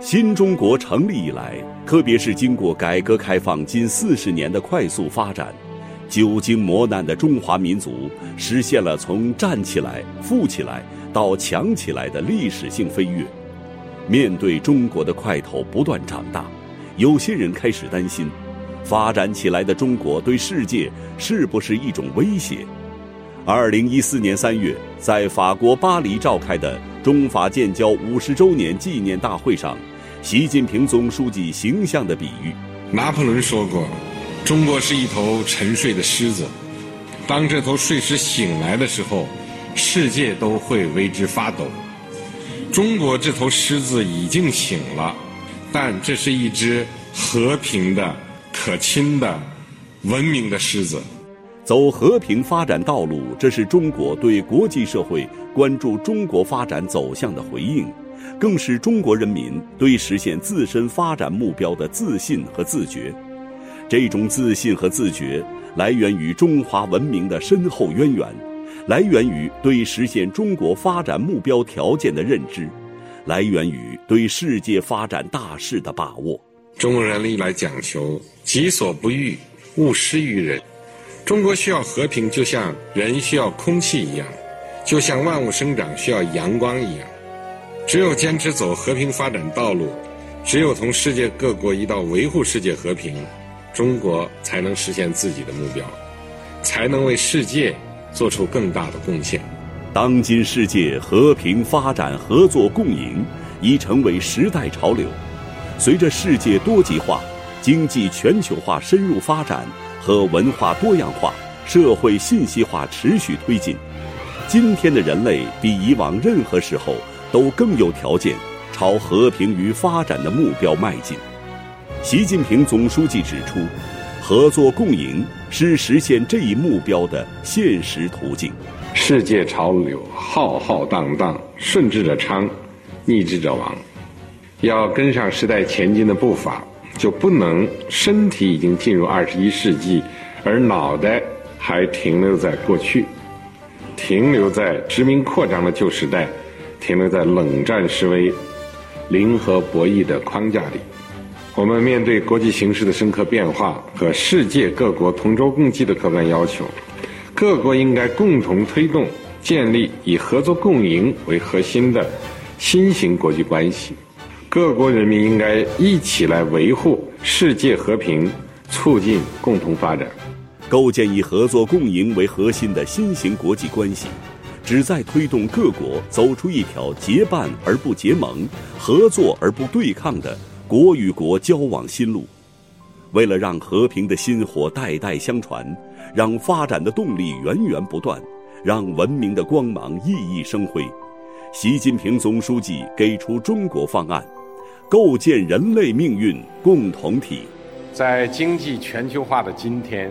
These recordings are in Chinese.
新中国成立以来，特别是经过改革开放近四十年的快速发展，久经磨难的中华民族实现了从站起来、富起来到强起来的历史性飞跃。面对中国的块头不断长大，有些人开始担心，发展起来的中国对世界是不是一种威胁？二零一四年三月，在法国巴黎召开的中法建交五十周年纪念大会上，习近平总书记形象的比喻：拿破仑说过，中国是一头沉睡的狮子，当这头睡狮醒来的时候，世界都会为之发抖。中国这头狮子已经醒了，但这是一只和平的、可亲的、文明的狮子。走和平发展道路，这是中国对国际社会关注中国发展走向的回应，更是中国人民对实现自身发展目标的自信和自觉。这种自信和自觉来源于中华文明的深厚渊源。来源于对实现中国发展目标条件的认知，来源于对世界发展大势的把握。中国人历来讲求己所不欲，勿施于人。中国需要和平，就像人需要空气一样，就像万物生长需要阳光一样。只有坚持走和平发展道路，只有同世界各国一道维护世界和平，中国才能实现自己的目标，才能为世界。做出更大的贡献。当今世界和平发展、合作共赢已成为时代潮流。随着世界多极化、经济全球化深入发展和文化多样化、社会信息化持续推进，今天的人类比以往任何时候都更有条件朝和平与发展的目标迈进。习近平总书记指出。合作共赢是实现这一目标的现实途径。世界潮流浩浩荡荡，顺之者昌，逆之者亡。要跟上时代前进的步伐，就不能身体已经进入二十一世纪，而脑袋还停留在过去，停留在殖民扩张的旧时代，停留在冷战示威、零和博弈的框架里。我们面对国际形势的深刻变化和世界各国同舟共济的客观要求，各国应该共同推动建立以合作共赢为核心的新型国际关系。各国人民应该一起来维护世界和平，促进共同发展。构建以合作共赢为核心的新型国际关系，旨在推动各国走出一条结伴而不结盟、合作而不对抗的。国与国交往新路，为了让和平的薪火代代相传，让发展的动力源源不断，让文明的光芒熠熠生辉，习近平总书记给出中国方案，构建人类命运共同体。在经济全球化的今天，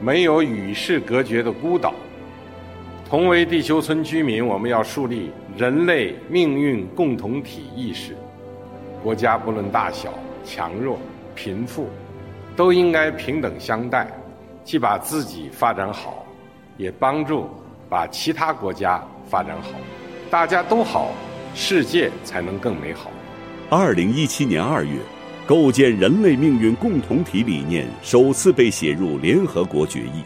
没有与世隔绝的孤岛，同为地球村居民，我们要树立人类命运共同体意识。国家不论大小、强弱、贫富，都应该平等相待，既把自己发展好，也帮助把其他国家发展好，大家都好，世界才能更美好。二零一七年二月，构建人类命运共同体理念首次被写入联合国决议。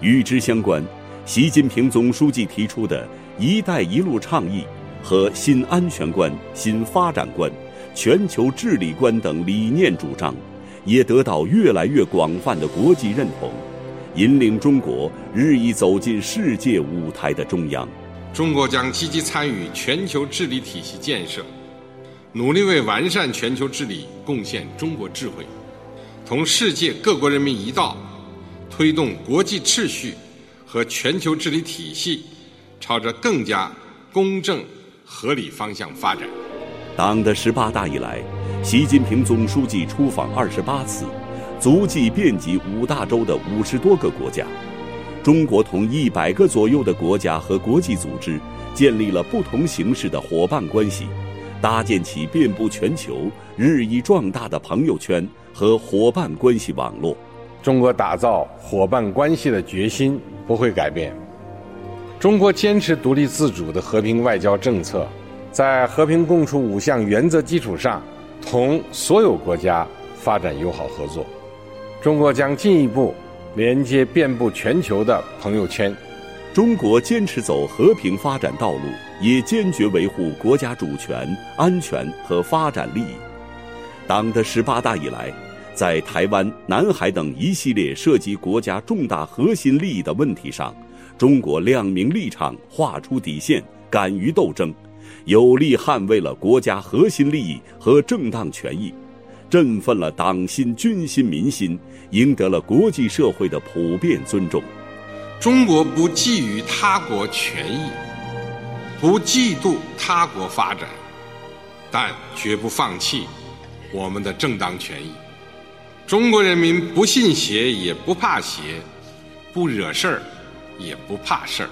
与之相关，习近平总书记提出的一带一路倡议和新安全观、新发展观。全球治理观等理念主张，也得到越来越广泛的国际认同，引领中国日益走进世界舞台的中央。中国将积极参与全球治理体系建设，努力为完善全球治理贡献中国智慧，同世界各国人民一道，推动国际秩序和全球治理体系朝着更加公正合理方向发展。党的十八大以来，习近平总书记出访二十八次，足迹遍及五大洲的五十多个国家。中国同一百个左右的国家和国际组织建立了不同形式的伙伴关系，搭建起遍布全球、日益壮大的朋友圈和伙伴关系网络。中国打造伙伴关系的决心不会改变。中国坚持独立自主的和平外交政策。在和平共处五项原则基础上，同所有国家发展友好合作。中国将进一步连接遍布全球的朋友圈。中国坚持走和平发展道路，也坚决维护国家主权、安全和发展利益。党的十八大以来，在台湾、南海等一系列涉及国家重大核心利益的问题上，中国亮明立场，划出底线，敢于斗争，有力捍卫了国家核心利益和正当权益，振奋了党心、军心、民心，赢得了国际社会的普遍尊重。中国不觊觎他国权益，不嫉妒他国发展，但绝不放弃我们的正当权益。中国人民不信邪，也不怕邪，不惹事儿，也不怕事儿。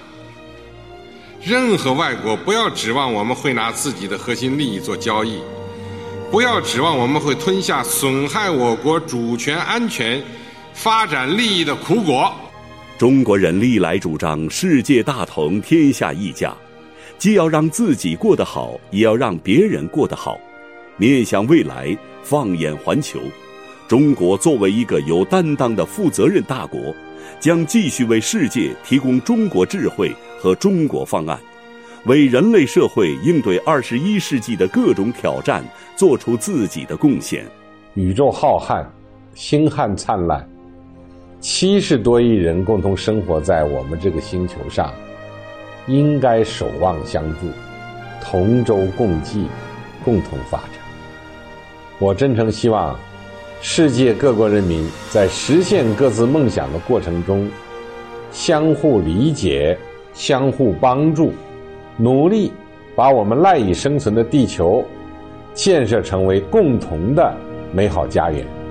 任何外国不要指望我们会拿自己的核心利益做交易，不要指望我们会吞下损害我国主权、安全、发展利益的苦果。中国人历来主张世界大同、天下一家，既要让自己过得好，也要让别人过得好。面向未来，放眼环球，中国作为一个有担当的负责任大国，将继续为世界提供中国智慧和中国方案，为人类社会应对二十一世纪的各种挑战做出自己的贡献。宇宙浩瀚，星汉灿烂。七十多亿人共同生活在我们这个星球上，应该守望相助，同舟共济，共同发展。我真诚希望，世界各国人民在实现各自梦想的过程中，相互理解，相互帮助，努力把我们赖以生存的地球，建设成为共同的美好家园。